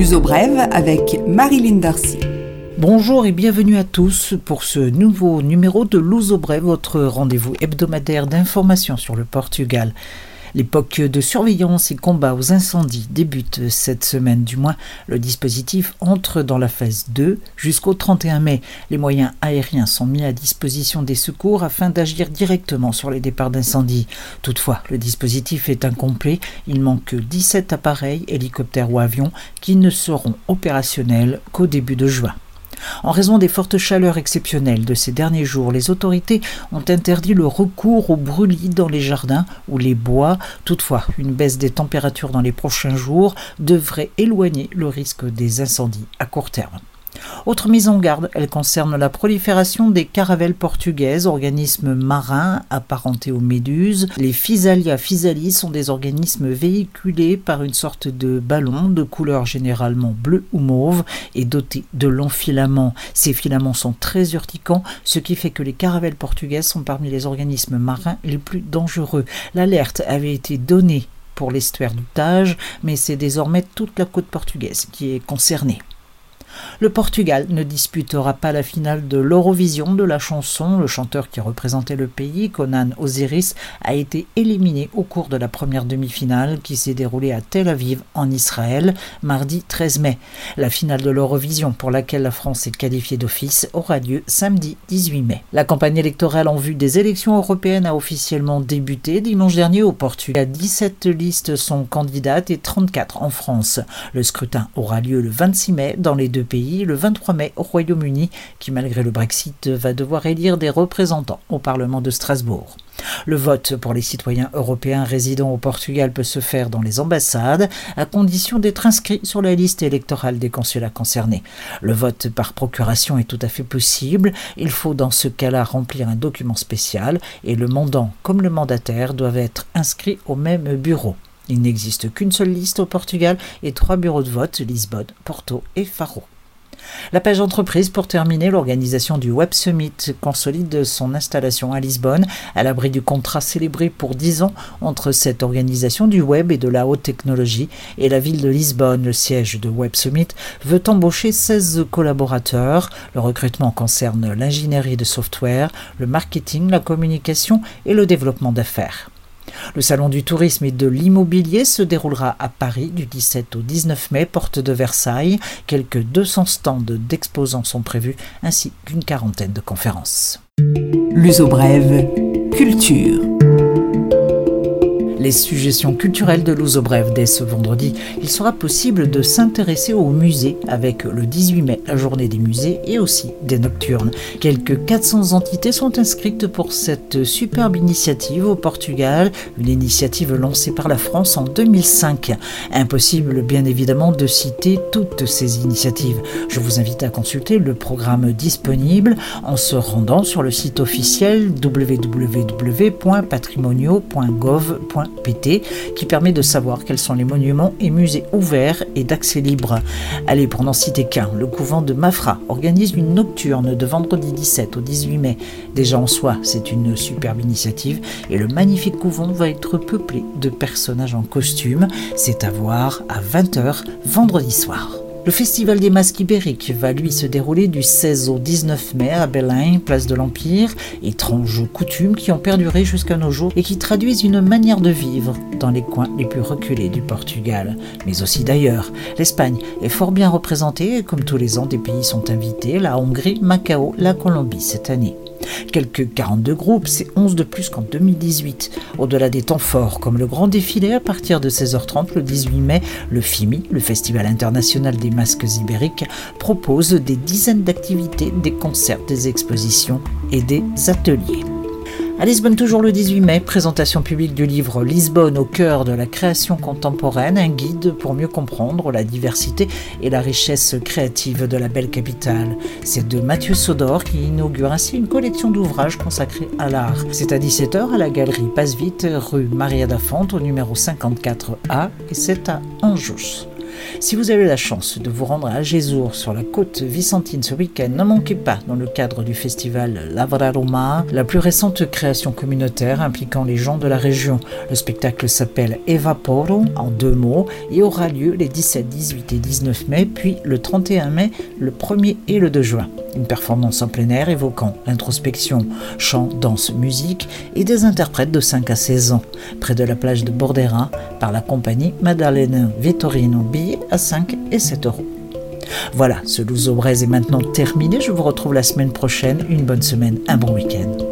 L'uso avec Marilyn Darcy. Bonjour et bienvenue à tous pour ce nouveau numéro de L'Uso votre rendez-vous hebdomadaire d'information sur le Portugal. L'époque de surveillance et combat aux incendies débute cette semaine, du moins le dispositif entre dans la phase 2 jusqu'au 31 mai. Les moyens aériens sont mis à disposition des secours afin d'agir directement sur les départs d'incendie. Toutefois, le dispositif est incomplet, il manque 17 appareils, hélicoptères ou avions qui ne seront opérationnels qu'au début de juin. En raison des fortes chaleurs exceptionnelles de ces derniers jours, les autorités ont interdit le recours aux brûlis dans les jardins ou les bois. Toutefois, une baisse des températures dans les prochains jours devrait éloigner le risque des incendies à court terme. Autre mise en garde, elle concerne la prolifération des caravelles portugaises, organismes marins apparentés aux méduses. Les Physalia physalis sont des organismes véhiculés par une sorte de ballon de couleur généralement bleu ou mauve et dotés de longs filaments. Ces filaments sont très urticants, ce qui fait que les caravelles portugaises sont parmi les organismes marins les plus dangereux. L'alerte avait été donnée pour l'estuaire du Tage, mais c'est désormais toute la côte portugaise qui est concernée. Le Portugal ne disputera pas la finale de l'Eurovision de la chanson. Le chanteur qui représentait le pays, Conan Osiris, a été éliminé au cours de la première demi-finale qui s'est déroulée à Tel Aviv, en Israël, mardi 13 mai. La finale de l'Eurovision, pour laquelle la France est qualifiée d'office, aura lieu samedi 18 mai. La campagne électorale en vue des élections européennes a officiellement débuté dimanche dernier au Portugal. 17 listes sont candidates et 34 en France. Le scrutin aura lieu le 26 mai dans les deux pays le 23 mai au Royaume-Uni, qui malgré le Brexit va devoir élire des représentants au Parlement de Strasbourg. Le vote pour les citoyens européens résidant au Portugal peut se faire dans les ambassades, à condition d'être inscrit sur la liste électorale des consulats concernés. Le vote par procuration est tout à fait possible. Il faut dans ce cas-là remplir un document spécial et le mandant comme le mandataire doivent être inscrits au même bureau. Il n'existe qu'une seule liste au Portugal et trois bureaux de vote, Lisbonne, Porto et Faro. La page entreprise, pour terminer, l'organisation du Web Summit consolide son installation à Lisbonne, à l'abri du contrat célébré pour 10 ans entre cette organisation du web et de la haute technologie et la ville de Lisbonne, le siège de Web Summit, veut embaucher 16 collaborateurs. Le recrutement concerne l'ingénierie de software, le marketing, la communication et le développement d'affaires. Le Salon du tourisme et de l'immobilier se déroulera à Paris du 17 au 19 mai, porte de Versailles. Quelques 200 stands d'exposants sont prévus, ainsi qu'une quarantaine de conférences. L'uso brève, culture les suggestions culturelles de l'Ouzo Brève dès ce vendredi. Il sera possible de s'intéresser aux musées avec le 18 mai, journée des musées et aussi des nocturnes. Quelques 400 entités sont inscrites pour cette superbe initiative au Portugal, une initiative lancée par la France en 2005. Impossible bien évidemment de citer toutes ces initiatives. Je vous invite à consulter le programme disponible en se rendant sur le site officiel www.patrimonio.gov.fr PT qui permet de savoir quels sont les monuments et musées ouverts et d'accès libre. Allez, pour n'en citer qu'un, le couvent de Mafra organise une nocturne de vendredi 17 au 18 mai. Déjà en soi, c'est une superbe initiative et le magnifique couvent va être peuplé de personnages en costume. C'est à voir à 20h vendredi soir. Le Festival des masques ibériques va lui se dérouler du 16 au 19 mai à Belém, place de l'Empire, étranges coutumes qui ont perduré jusqu'à nos jours et qui traduisent une manière de vivre dans les coins les plus reculés du Portugal, mais aussi d'ailleurs. L'Espagne est fort bien représentée comme tous les ans des pays sont invités, la Hongrie, Macao, la Colombie cette année. Quelques 42 groupes, c'est 11 de plus qu'en 2018. Au-delà des temps forts, comme le grand défilé à partir de 16h30 le 18 mai, le FIMI, le Festival international des masques ibériques, propose des dizaines d'activités, des concerts, des expositions et des ateliers. À Lisbonne, toujours le 18 mai, présentation publique du livre Lisbonne au cœur de la création contemporaine, un guide pour mieux comprendre la diversité et la richesse créative de la belle capitale. C'est de Mathieu Sodor qui inaugure ainsi une collection d'ouvrages consacrés à l'art. C'est à 17h à la galerie Passe Vite, rue Maria da Fonte, au numéro 54A, et c'est à. Si vous avez la chance de vous rendre à Gézour sur la côte vicentine ce week-end, ne manquez pas dans le cadre du festival Lavraroma, la plus récente création communautaire impliquant les gens de la région. Le spectacle s'appelle Evaporo en deux mots et aura lieu les 17, 18 et 19 mai, puis le 31 mai, le 1er et le 2 juin. Une performance en plein air évoquant l'introspection, chant, danse, musique et des interprètes de 5 à 16 ans, près de la plage de Bordera, par la compagnie Madalena Vittorino, billets à 5 et 7 euros. Voilà, ce Louzo est maintenant terminé. Je vous retrouve la semaine prochaine. Une bonne semaine, un bon week-end.